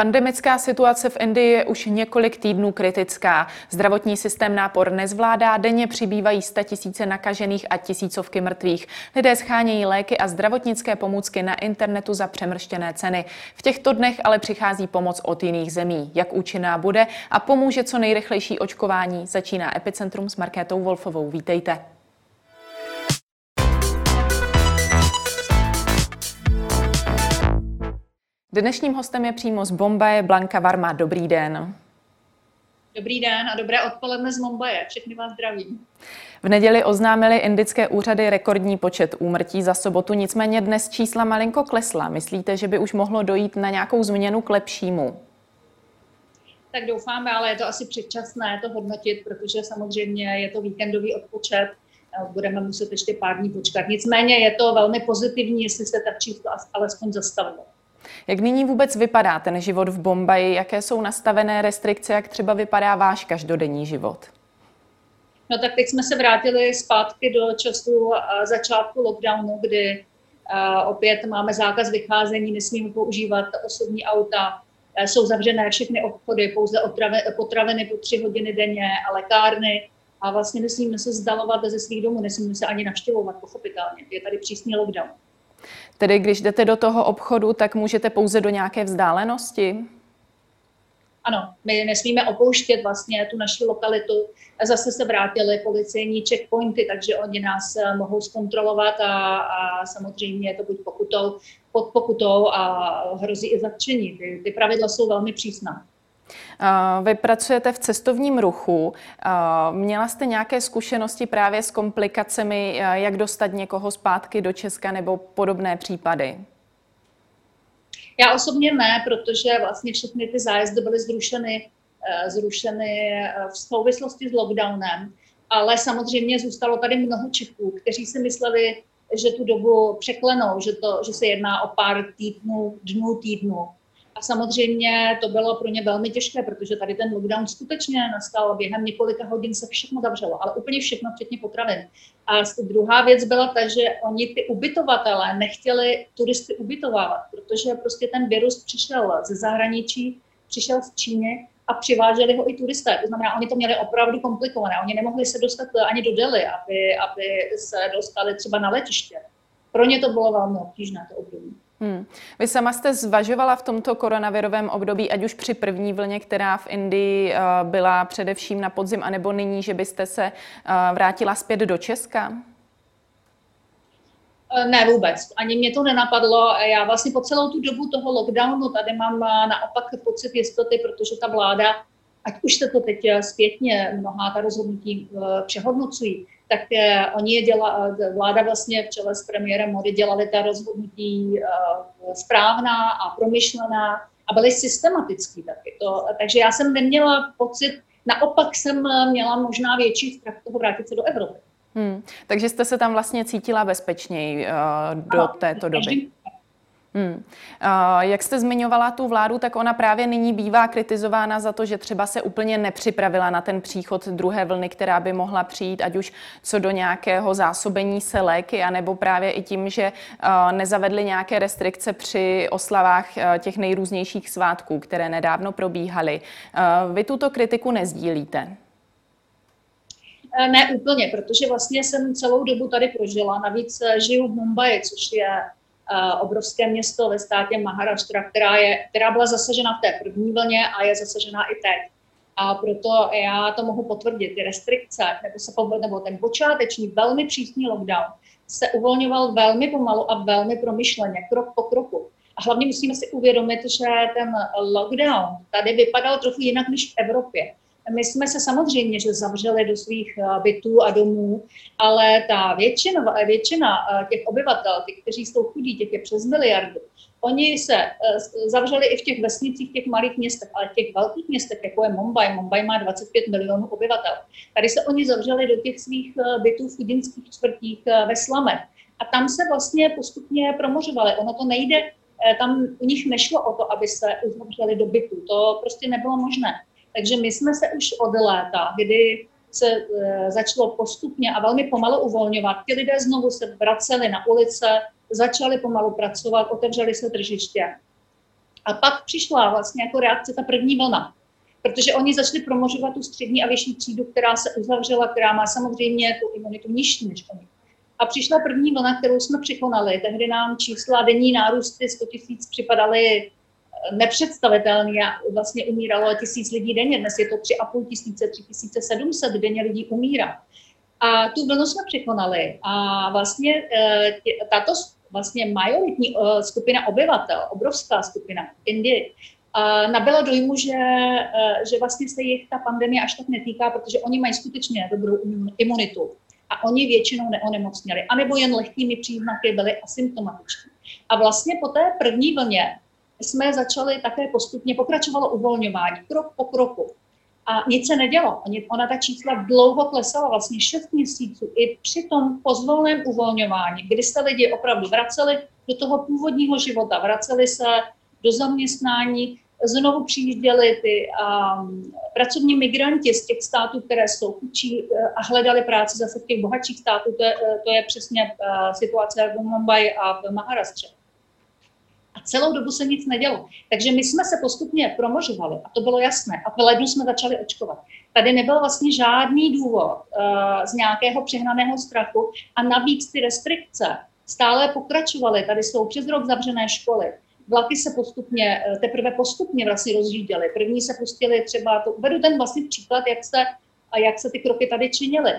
Pandemická situace v Indii je už několik týdnů kritická. Zdravotní systém nápor nezvládá, denně přibývají tisíce nakažených a tisícovky mrtvých. Lidé schánějí léky a zdravotnické pomůcky na internetu za přemrštěné ceny. V těchto dnech ale přichází pomoc od jiných zemí. Jak účinná bude a pomůže co nejrychlejší očkování, začíná Epicentrum s Markétou Wolfovou. Vítejte. Dnešním hostem je přímo z Bombaje Blanka Varma. Dobrý den. Dobrý den a dobré odpoledne z Mumbaje. Všechny vás zdravím. V neděli oznámili indické úřady rekordní počet úmrtí za sobotu, nicméně dnes čísla malinko klesla. Myslíte, že by už mohlo dojít na nějakou změnu k lepšímu? Tak doufáme, ale je to asi předčasné to hodnotit, protože samozřejmě je to víkendový odpočet. Budeme muset ještě pár dní počkat. Nicméně je to velmi pozitivní, jestli se ta čísla alespoň zastavilo. Jak nyní vůbec vypadá ten život v Bombaji? Jaké jsou nastavené restrikce? Jak třeba vypadá váš každodenní život? No tak teď jsme se vrátili zpátky do času začátku lockdownu, kdy opět máme zákaz vycházení, nesmíme používat osobní auta, jsou zavřené všechny obchody, pouze potraviny po tři hodiny denně a lékárny a vlastně nesmíme se zdalovat ze svých domů, nesmíme se ani navštěvovat, pochopitelně. Je tady přísný lockdown. Tedy když jdete do toho obchodu, tak můžete pouze do nějaké vzdálenosti? Ano, my nesmíme opouštět vlastně tu naši lokalitu. Zase se vrátili policejní checkpointy, takže oni nás eh, mohou zkontrolovat a, a samozřejmě je to buď pokutou, pod pokutou a hrozí i zatčení. Ty, ty pravidla jsou velmi přísná. Vy pracujete v cestovním ruchu. Měla jste nějaké zkušenosti právě s komplikacemi, jak dostat někoho zpátky do Česka nebo podobné případy? Já osobně ne, protože vlastně všechny ty zájezdy byly zrušeny, zrušeny v souvislosti s lockdownem, ale samozřejmě zůstalo tady mnoho Čechů, kteří si mysleli, že tu dobu překlenou, že, to, že se jedná o pár týdnů, dnů, týdnů. A samozřejmě to bylo pro ně velmi těžké, protože tady ten lockdown skutečně nastal během několika hodin se všechno zavřelo, ale úplně všechno, včetně potravin. A druhá věc byla ta, že oni ty ubytovatelé nechtěli turisty ubytovávat, protože prostě ten virus přišel ze zahraničí, přišel z Číny a přiváželi ho i turisté. To znamená, oni to měli opravdu komplikované. Oni nemohli se dostat ani do Delhi, aby, aby se dostali třeba na letiště. Pro ně to bylo velmi obtížné to období. Hmm. Vy sama jste zvažovala v tomto koronavirovém období, ať už při první vlně, která v Indii uh, byla především na podzim, anebo nyní, že byste se uh, vrátila zpět do Česka? Eh, ne vůbec, ani mě to nenapadlo. Já vlastně po celou tu dobu toho lockdownu tady mám naopak pocit jistoty, protože ta vláda, ať už se to teď zpětně mnohá ta rozhodnutí přehodnocují, tak eh, oni je děla, eh, vláda vlastně v čele s premiérem Modi dělali ta rozhodnutí uh, správná a promyšlená a byly systematický taky. To, takže já jsem neměla pocit, naopak jsem měla možná větší strach toho vrátit se do Evropy. Hmm. Takže jste se tam vlastně cítila bezpečněji uh, do ano, této doby. Každý, Hmm. Uh, jak jste zmiňovala tu vládu, tak ona právě nyní bývá kritizována za to, že třeba se úplně nepřipravila na ten příchod druhé vlny, která by mohla přijít, ať už co do nějakého zásobení se léky, anebo právě i tím, že nezavedli nějaké restrikce při oslavách těch nejrůznějších svátků, které nedávno probíhaly. Vy tuto kritiku nezdílíte? Ne úplně, protože vlastně jsem celou dobu tady prožila. Navíc žiju v Mumbai, což je obrovské město ve státě Maharashtra, která, je, která byla zasažena v té první vlně a je zasažena i teď. A proto já to mohu potvrdit. Ty restrikce, nebo, se, nebo ten počáteční velmi přísný lockdown se uvolňoval velmi pomalu a velmi promyšleně, krok po kroku. A hlavně musíme si uvědomit, že ten lockdown tady vypadal trochu jinak než v Evropě. My jsme se samozřejmě, že zavřeli do svých eh, bytů a domů, ale ta většina, většina eh, těch obyvatel, těch, kteří jsou chudí, těch je přes miliardu, oni se eh, zavřeli i v těch vesnicích, těch malých městech, ale v těch velkých městech, jako je Mumbai, Mumbai má 25 milionů obyvatel. Tady se oni zavřeli do těch svých bytů v chudinských čtvrtích ve Slamech. A tam se vlastně postupně promořovali. Ono to nejde, tam u nich nešlo o to, aby se uzavřeli do bytu. To prostě nebylo možné. Takže my jsme se už od léta, kdy se e, začalo postupně a velmi pomalu uvolňovat, ti lidé znovu se vraceli na ulice, začali pomalu pracovat, otevřeli se tržiště. A pak přišla vlastně jako reakce ta první vlna, protože oni začali promožovat tu střední a vyšší třídu, která se uzavřela, která má samozřejmě tu imunitu nižší než oni. A přišla první vlna, kterou jsme překonali. Tehdy nám čísla denní nárůsty 100 tisíc připadaly nepředstavitelný a vlastně umíralo tisíc lidí denně. Dnes je to 3,5 tisíce, 3700 denně lidí umírá. A tu vlnu jsme překonali a vlastně eh, tato vlastně majoritní eh, skupina obyvatel, obrovská skupina Indii, nabyla dojmu, že, eh, že vlastně se jich ta pandemie až tak netýká, protože oni mají skutečně dobrou imunitu a oni většinou neonemocněli, anebo jen lehkými příznaky byli asymptomatiční. A vlastně po té první vlně jsme začali také postupně, pokračovalo uvolňování, krok po kroku. A nic se nedělo. Ona ta čísla dlouho klesala, vlastně 6 měsíců. I při tom pozvolném uvolňování, kdy se lidi opravdu vraceli do toho původního života, vraceli se do zaměstnání, znovu přijížděli ty um, pracovní migranti z těch států, které jsou chudší uh, a hledali práci zase v těch bohatších států. To je, uh, to je přesně uh, situace v Mumbai a v Maharastře. Celou dobu se nic nedělo. Takže my jsme se postupně promožovali a to bylo jasné. A v lednu jsme začali očkovat. Tady nebyl vlastně žádný důvod uh, z nějakého přehnaného strachu a navíc ty restrikce stále pokračovaly. Tady jsou přes rok zavřené školy. Vlaky se postupně, eh, teprve postupně vlastně rozjížděly. První se pustili třeba, to uvedu ten vlastně příklad, jak se, jak se ty kroky tady činily.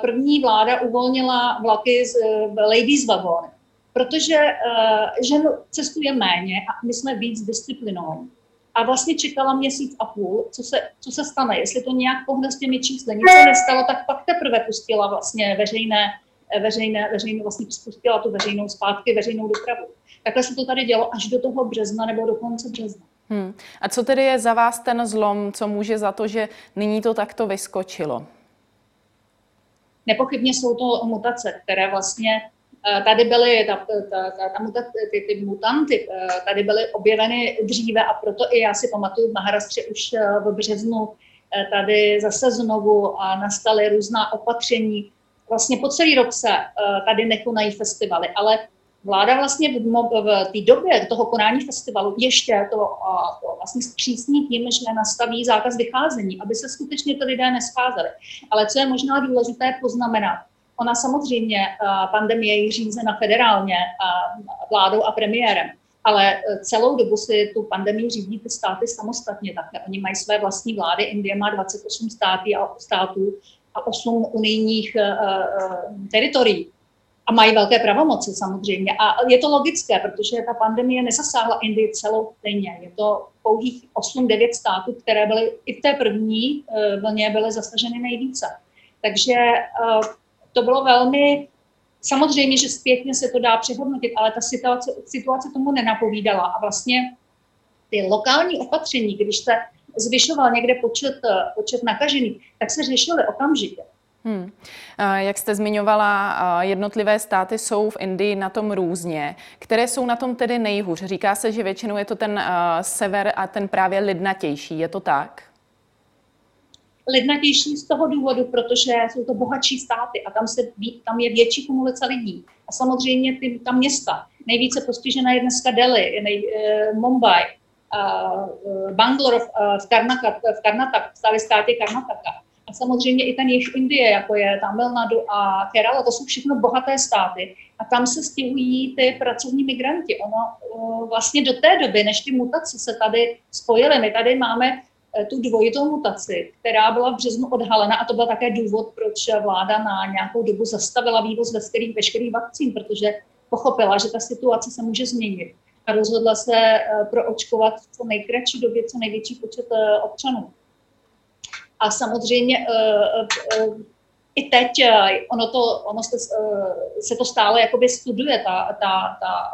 První vláda uvolnila vlaky z ladies vagony protože uh, žen cestuje méně a my jsme víc disciplinovaní. A vlastně čekala měsíc a půl, co se, co se stane. Jestli to nějak pohne s těmi čísly, nic se nestalo, tak pak teprve pustila vlastně veřejné, veřejné, veřejné vlastně spustila tu veřejnou zpátky, veřejnou dopravu. Takhle se to tady dělo až do toho března nebo do konce března. Hmm. A co tedy je za vás ten zlom, co může za to, že nyní to takto vyskočilo? Nepochybně jsou to mutace, které vlastně Eh, tady byly ta, ta, ta, ta, ty, ty mutanty, eh, tady byly objeveny dříve a proto i já si pamatuju v Maharastře už eh, v březnu tady zase znovu a nastaly různá opatření. Vlastně po celý rok se tady nekonají festivaly, ale vláda vlastně v, v té době toho konání festivalu ještě to, to vlastně zpřísní tím, že nastaví zákaz vycházení, aby se skutečně ty lidé nescházeli. Ale co je možná důležité poznamenat, Ona samozřejmě, eh, pandemie je řízena federálně eh, vládou a premiérem, ale eh, celou dobu si tu pandemii řídí ty státy samostatně také. Oni mají své vlastní vlády, Indie má 28 států a států a 8 unijních teritorií. A mají velké pravomoci samozřejmě. A je to logické, protože ta pandemie nezasáhla Indii celou stejně. Je to pouhých 8-9 států, které byly i v té první vlně byly zasaženy nejvíce. Takže to bylo velmi, samozřejmě, že zpětně se to dá přehodnotit, ale ta situace, situace tomu nenapovídala a vlastně ty lokální opatření, když se zvyšoval někde počet, počet nakažených, tak se řešily okamžitě. Hmm. Jak jste zmiňovala, jednotlivé státy jsou v Indii na tom různě. Které jsou na tom tedy nejhůř? Říká se, že většinou je to ten sever a ten právě lidnatější. Je to tak? Lidnatější z toho důvodu, protože jsou to bohatší státy a tam, se, tam je větší kumulace lidí. A samozřejmě ty, ta města, nejvíce postižená je dneska Delhi, nej, uh, Mumbai, uh, Bangalore uh, v, Karnaka, v Karnatak, v státě Karnataka. A samozřejmě i ten jich Indie, jako je Tamil Nadu a Kerala, to jsou všechno bohaté státy. A tam se stěhují ty pracovní migranti. Ono uh, vlastně do té doby, než ty mutace se tady spojily, my tady máme Eh, tu dvojitou mutaci, která byla v březnu odhalena a to byl také důvod, proč vláda na nějakou dobu zastavila vývoz veškerých, veškerých vakcín, protože pochopila, že ta situace se může změnit a rozhodla se eh, proočkovat v co nejkratší době co největší počet eh, občanů. A samozřejmě i teď ono, to, ono se, se to stále jakoby studuje, ta, ta, ta,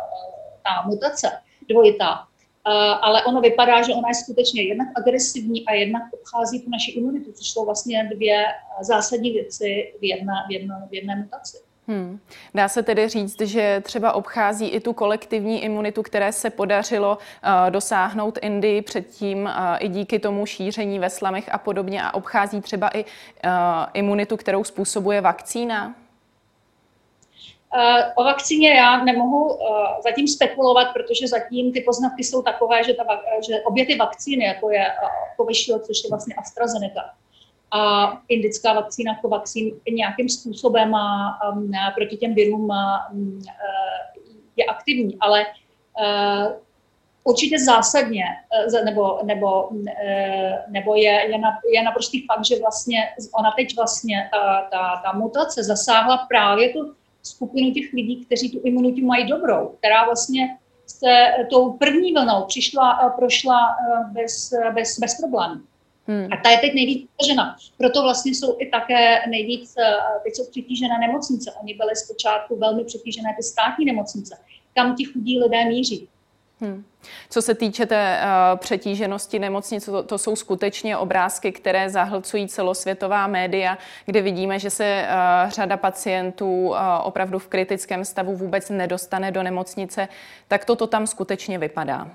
ta mutace dvojitá. Eh, ale ono vypadá, že ona je skutečně jednak agresivní a jednak obchází tu naši imunitu, což jsou vlastně dvě zásadní věci v jedné, v jedné, v jedné mutaci. Hmm. Dá se tedy říct, že třeba obchází i tu kolektivní imunitu, které se podařilo uh, dosáhnout Indii předtím uh, i díky tomu šíření ve slamech a podobně a obchází třeba i uh, imunitu, kterou způsobuje vakcína? O vakcíně já nemohu zatím spekulovat, protože zatím ty poznatky jsou takové, že, ta, že obě ty vakcíny, jako je Covishield, což je vlastně AstraZeneca, a indická vakcína Covaxin nějakým způsobem a, um, proti těm virům um, je aktivní, ale uh, určitě zásadně, nebo, nebo, nebo je, je, na, je naprostý fakt, že vlastně ona teď vlastně, ta, ta, ta mutace zasáhla právě tu skupinu těch lidí, kteří tu imunitu mají dobrou, která vlastně se tou první vlnou přišla, prošla bez, bez, bez problémů. Hmm. A ta je teď nejvíc přežena. Proto vlastně jsou i také nejvíc, teď jsou přetížené nemocnice. Oni byly zpočátku velmi přetížené ty státní nemocnice. Kam ti chudí lidé míří. Hmm. Co se týče té uh, přetíženosti nemocnic, to, to jsou skutečně obrázky, které zahlcují celosvětová média, kde vidíme, že se uh, řada pacientů uh, opravdu v kritickém stavu vůbec nedostane do nemocnice. Tak toto tam skutečně vypadá.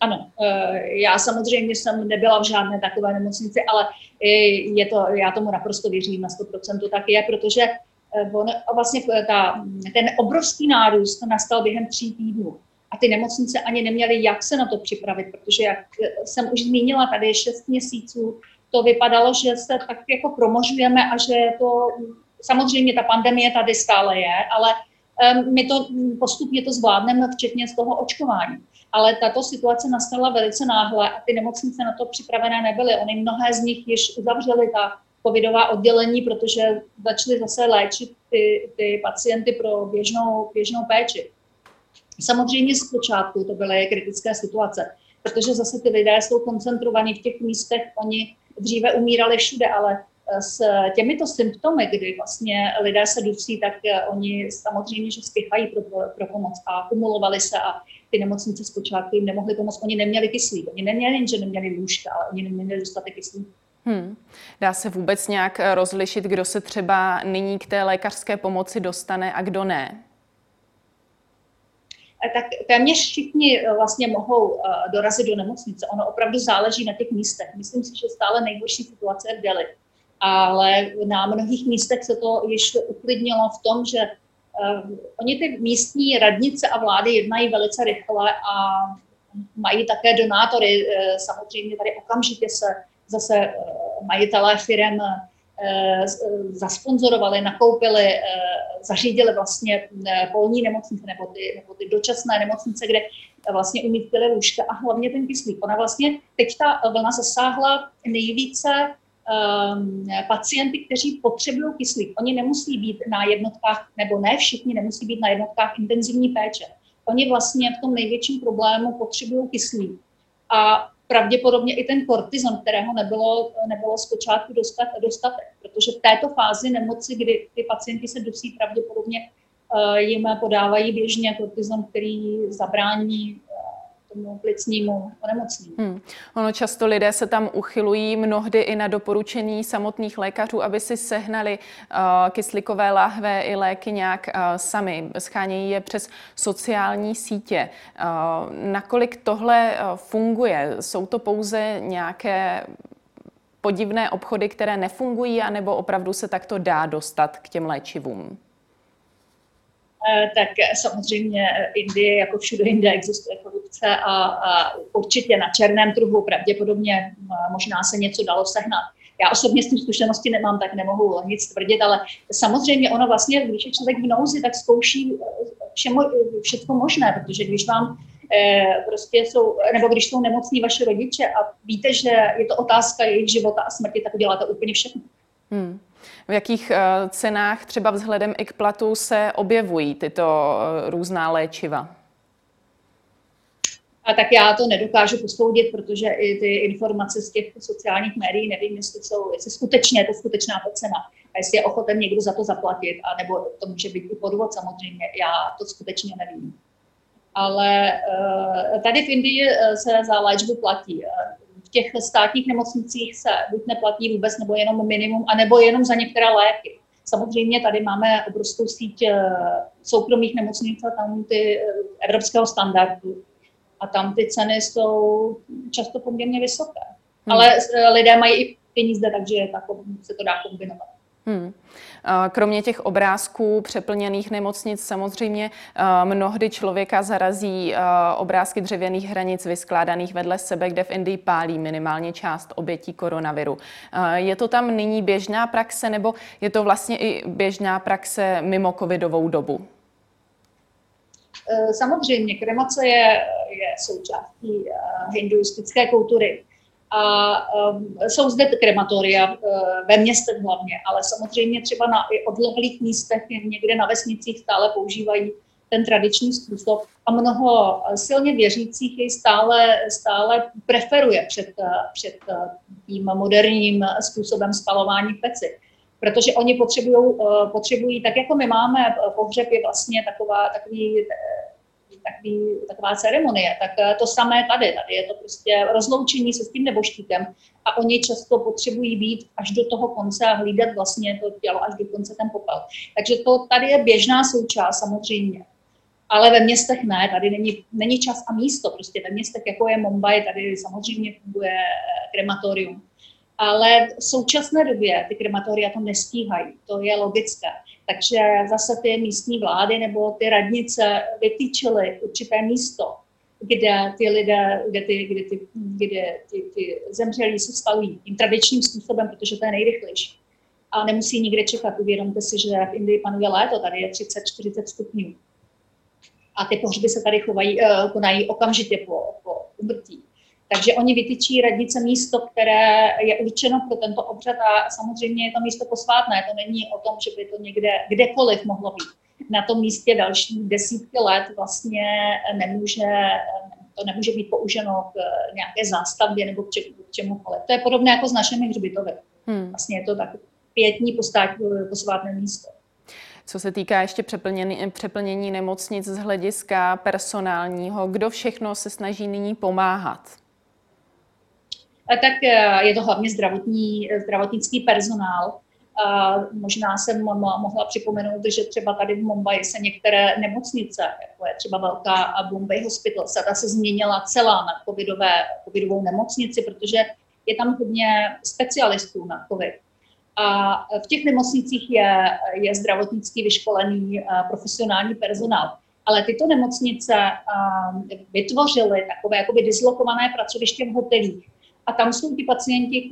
Ano, já samozřejmě jsem nebyla v žádné takové nemocnici, ale je to, já tomu naprosto věřím na 100%, tak je, protože on, vlastně ta, ten obrovský nárůst nastal během tří týdnů a ty nemocnice ani neměly jak se na to připravit, protože jak jsem už zmínila, tady je šest měsíců, to vypadalo, že se tak jako promožujeme a že to, samozřejmě ta pandemie tady stále je, ale my to postupně to zvládneme, včetně z toho očkování. Ale tato situace nastala velice náhle a ty nemocnice na to připravené nebyly. Oni mnohé z nich již uzavřely ta covidová oddělení, protože začaly zase léčit ty, ty pacienty pro běžnou, běžnou péči. Samozřejmě z počátku to byly kritické situace, protože zase ty lidé jsou koncentrovaní v těch místech, oni dříve umírali všude, ale eh, s těmito symptomy, kdy vlastně lidé se dusí, tak eh, oni samozřejmě, že spěchají pro, pro pomoc a kumulovali se a ty nemocnice zpočátku jim nemohly pomoct. Oni neměli kyslík, oni neměli, že neměli lůžka, ale oni neměli dostatek kyslíku. Hmm. Dá se vůbec nějak eh, rozlišit, kdo se třeba nyní k té lékařské pomoci dostane a kdo ne? Tak téměř všichni eh, vlastně mohou eh, dorazit do nemocnice. Ono opravdu záleží na těch místech. Myslím si, že stále nejhorší situace je v Delhi. Ale na mnohých místech se to již uklidnilo v tom, že oni ty místní radnice a vlády jednají velice rychle a mají také donátory. Samozřejmě tady okamžitě se zase majitelé firm Eh, zasponzorovali, nakoupili, eh, zařídili vlastně eh, polní nemocnice nebo ty, nebo ty dočasné nemocnice, kde vlastně umístili lůžka a hlavně ten kyslík. Ona vlastně teď ta vlna zasáhla nejvíce pacienty, kteří potřebují kyslík. Oni nemusí být na jednotkách, nebo ne všichni nemusí být na jednotkách intenzivní péče. Oni vlastně v tom největším problému potřebují kyslík. A pravděpodobně i ten kortizon, kterého nebylo, nebylo zpočátku dostat, dostatek, protože v této fázi nemoci, kdy ty pacienti se dusí, pravděpodobně uh, jim podávají běžně kortizon, který zabrání tomu plicnímu onemocnění. Hmm. Ono často lidé se tam uchylují mnohdy i na doporučení samotných lékařů, aby si sehnali uh, kyslíkové lahve i léky nějak uh, sami. Schánějí je přes sociální sítě. Uh, nakolik tohle uh, funguje? Jsou to pouze nějaké podivné obchody, které nefungují, anebo opravdu se takto dá dostat k těm léčivům? Eh, tak samozřejmě Indie, jako všude jinde, existuje korupce a, a určitě na černém trhu pravděpodobně možná se něco dalo sehnat. Já osobně s tím zkušenosti nemám, tak nemohu nic tvrdit, ale samozřejmě ono vlastně, když je člověk v nouzi, tak zkouší eh, všemu, všechno možné, protože když vám eh, prostě jsou, nebo když jsou nemocní vaše rodiče a víte, že je to otázka jejich života a smrti, tak uděláte úplně všechno. Hmm. V jakých eh, cenách třeba vzhledem i k platu se objevují tyto eh, různá léčiva? A tak já to nedokážu posoudit, protože i ty informace z těch sociálních médií nevím, jestli jsou, jestli skutečně je to skutečná ta cena a jestli je ochoten někdo za to zaplatit, anebo to může být i podvod samozřejmě, já to skutečně nevím. Ale uh, tady v Indii se za léčbu platí v těch státních nemocnicích se buď neplatí vůbec, nebo jenom minimum, anebo jenom za některé léky. Samozřejmě tady máme obrovskou síť eh, soukromých nemocnic a tam ty eh, evropského standardu. A tam ty ceny jsou často poměrně vysoké. Hmm. Ale eh, lidé mají i peníze, takže se to dá kombinovat. Hmm. Kromě těch obrázků přeplněných nemocnic samozřejmě mnohdy člověka zarazí obrázky dřevěných hranic vyskládaných vedle sebe, kde v Indii pálí minimálně část obětí koronaviru. Je to tam nyní běžná praxe nebo je to vlastně i běžná praxe mimo covidovou dobu? Samozřejmě, kremace je, je součástí hinduistické kultury. A um, jsou zde krematoria uh, ve městech hlavně, ale samozřejmě třeba na i odlehlých místech, někde na vesnicích stále používají ten tradiční způsob a mnoho silně věřících jej stále, stále preferuje před, před tím moderním způsobem spalování peci. Protože oni potřebují, potřebují, tak jako my máme pohřeb je vlastně taková, takový takový, taková ceremonie. Tak eh, to samé tady. Tady je to prostě rozloučení se s tím neboštíkem a oni často potřebují být až do toho konce a hlídat vlastně to tělo až do konce ten popel. Takže to tady je běžná součást samozřejmě. Ale ve městech ne, tady není, není čas a místo. Prostě ve městech, jako je Mumbai, tady samozřejmě funguje eh, krematorium. Ale v současné době ty krematoria to nestíhají, to je logické. Takže zase ty místní vlády nebo ty radnice vytýčily určité místo, kde ty lidé, kde ty, kde ty, kde ty, ty zemřelí se spalují tím tradičním způsobem, protože to je nejrychlejší. A nemusí nikde čekat. Uvědomte si, že v Indii panuje léto, tady je 30-40 stupňů. A ty pohřby se tady chovají, uh, konají okamžitě po, po umrtí. Takže oni vytyčí radnice místo, které je určeno pro tento obřad a samozřejmě je to místo posvátné. To není o tom, že by to někde, kdekoliv mohlo být. Na tom místě další desítky let vlastně nemůže, to nemůže být použeno k nějaké zástavbě nebo k, čemukoliv. To je podobné jako s našimi hřbitovy. Hmm. Vlastně je to tak pětní posvátné místo. Co se týká ještě přeplnění, přeplnění nemocnic z hlediska personálního, kdo všechno se snaží nyní pomáhat? Tak eh, je to hlavně zdravotní, zdravotnický personál. Možná jsem mohla připomenout, že třeba tady v Mumbai se některé nemocnice, jako je třeba velká Bombay Hospital, ta se změnila celá na covidové, covidovou nemocnici, protože je tam hodně specialistů na covid. A v těch nemocnicích je, je zdravotnický vyškolený profesionální personál. Ale tyto nemocnice vytvořily takové jakoby dislokované pracoviště v hotelích, a tam jsou ty pacienti,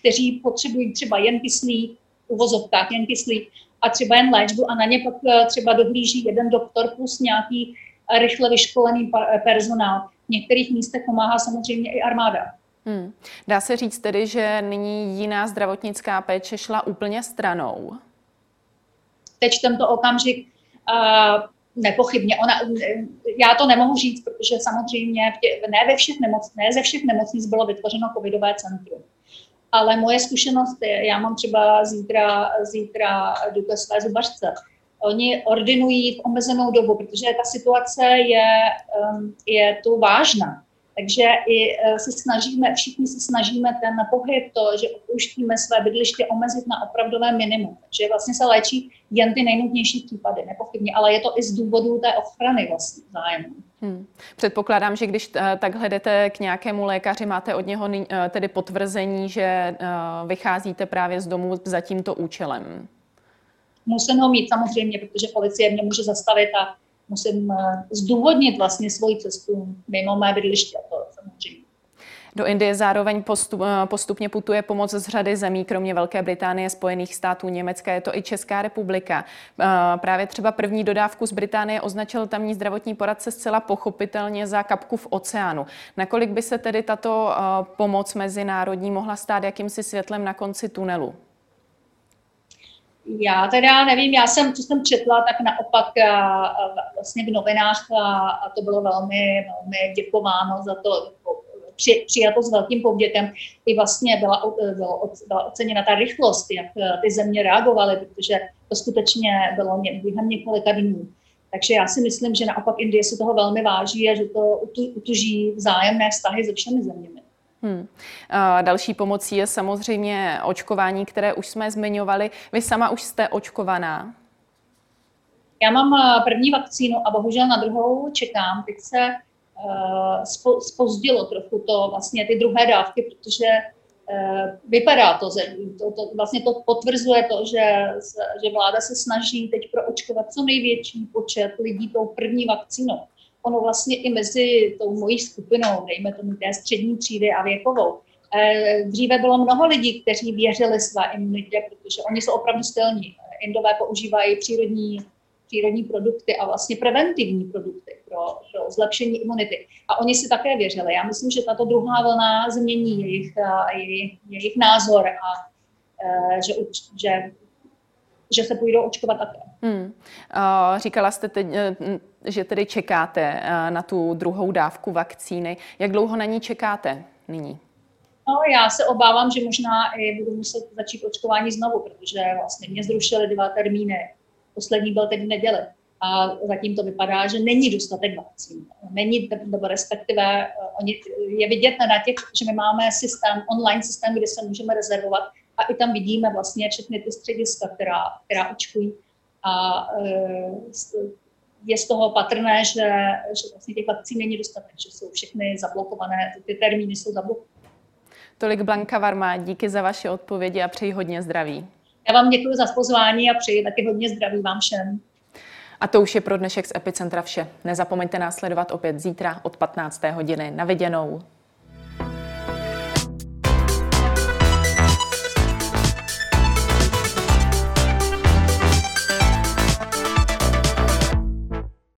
kteří potřebují třeba jen kyslík, uvozovkách jen kyslík a třeba jen léčbu a na ně pak eh, třeba dohlíží jeden doktor plus nějaký eh, rychle vyškolený eh, personál. V některých místech pomáhá samozřejmě i armáda. Hmm. Dá se říct tedy, že nyní jiná zdravotnická péče šla úplně stranou? Teď tento okamžik nepochybně. Ona, já to nemohu říct, protože samozřejmě ne, ve všech nemoc, ne ze všech nemocnic bylo vytvořeno covidové centrum. Ale moje zkušenost je, já mám třeba zítra, zítra jdu ke své zubařce. Oni ordinují v omezenou dobu, protože ta situace je, um, je tu vážná. Takže i e, se snažíme, všichni se snažíme ten pohyb, to, že opouštíme své bydliště, omezit na opravdové minimum. Takže vlastně se léčí jen ty nejnutnější případy, nepochybně, ale je to i z důvodu té ochrany vlastně zájmu. Hmm. Předpokládám, že když e, takhle jdete k nějakému lékaři, máte od něho e, tedy potvrzení, že vycházíte právě z domu za tímto účelem. Musím ho mít samozřejmě, protože policie mě může zastavit a musím eh, zdůvodnit vlastně svoji cestu mimo mé bydliště, to samozřejmě. Do Indie zároveň postup, eh, postupně putuje pomoc z řady zemí, kromě Velké Británie, Spojených států, Německa, je to i Česká republika. Eh, právě třeba první dodávku z Británie označil tamní zdravotní poradce zcela pochopitelně za kapku v oceánu. Nakolik by se tedy tato pomoc mezinárodní mohla stát jakýmsi světlem na konci tunelu? Já teda nevím, já jsem, co jsem četla, tak naopak a vlastně v novinách a, a to bylo velmi, velmi děkováno za to, při, přijato s velkým povděkem. I vlastně byla, byla, byla oceněna ta rychlost, jak ty země reagovaly, protože to skutečně bylo během několika dnů. Takže já si myslím, že naopak Indie si toho velmi váží a že to utuží vzájemné vztahy se všemi zeměmi. Hmm. Další pomocí je samozřejmě očkování, které už jsme zmiňovali. Vy sama už jste očkovaná? Já mám eh, první vakcínu a bohužel na druhou čekám. Teď se uh, spozdilo trochu to vlastně ty druhé dávky, protože vypadá to, to, to, vlastně to potvrzuje to, že, že vláda se snaží teď proočkovat co největší počet lidí tou první vakcínou. Ono vlastně i mezi tou mojí skupinou, dejme tomu té střední třídy a věkovou, dříve bylo mnoho lidí, kteří věřili své imunitě, protože oni jsou opravdu stylní. Indové používají přírodní přírodní produkty a vlastně preventivní produkty pro, pro zlepšení imunity. A oni si také věřili. Já myslím, že tato druhá vlna změní jejich, jejich, jejich názor a že, že, že se půjdou očkovat také. Hmm. Říkala jste teď, že tedy čekáte e, na tu druhou dávku vakcíny. Jak dlouho na ní čekáte nyní? No, já se obávám, že možná i budu muset začít očkování znovu, protože vlastně mě zrušili dva termíny poslední byl tedy neděle. A zatím to vypadá, že není dostatek vakcín. Není, nebo respektive oni, je vidět na těch, že my máme systém, online systém, kde se můžeme rezervovat a i tam vidíme vlastně všechny ty střediska, která, která očkují. A e, je z toho patrné, že, že vlastně těch vakcín není dostatek, že jsou všechny zablokované, ty termíny jsou zablokované. Tolik Blanka Varma, díky za vaše odpovědi a přeji hodně zdraví. Já vám děkuji za pozvání a přeji taky hodně zdraví vám všem. A to už je pro dnešek z Epicentra vše. Nezapomeňte následovat opět zítra od 15. hodiny. Na viděnou.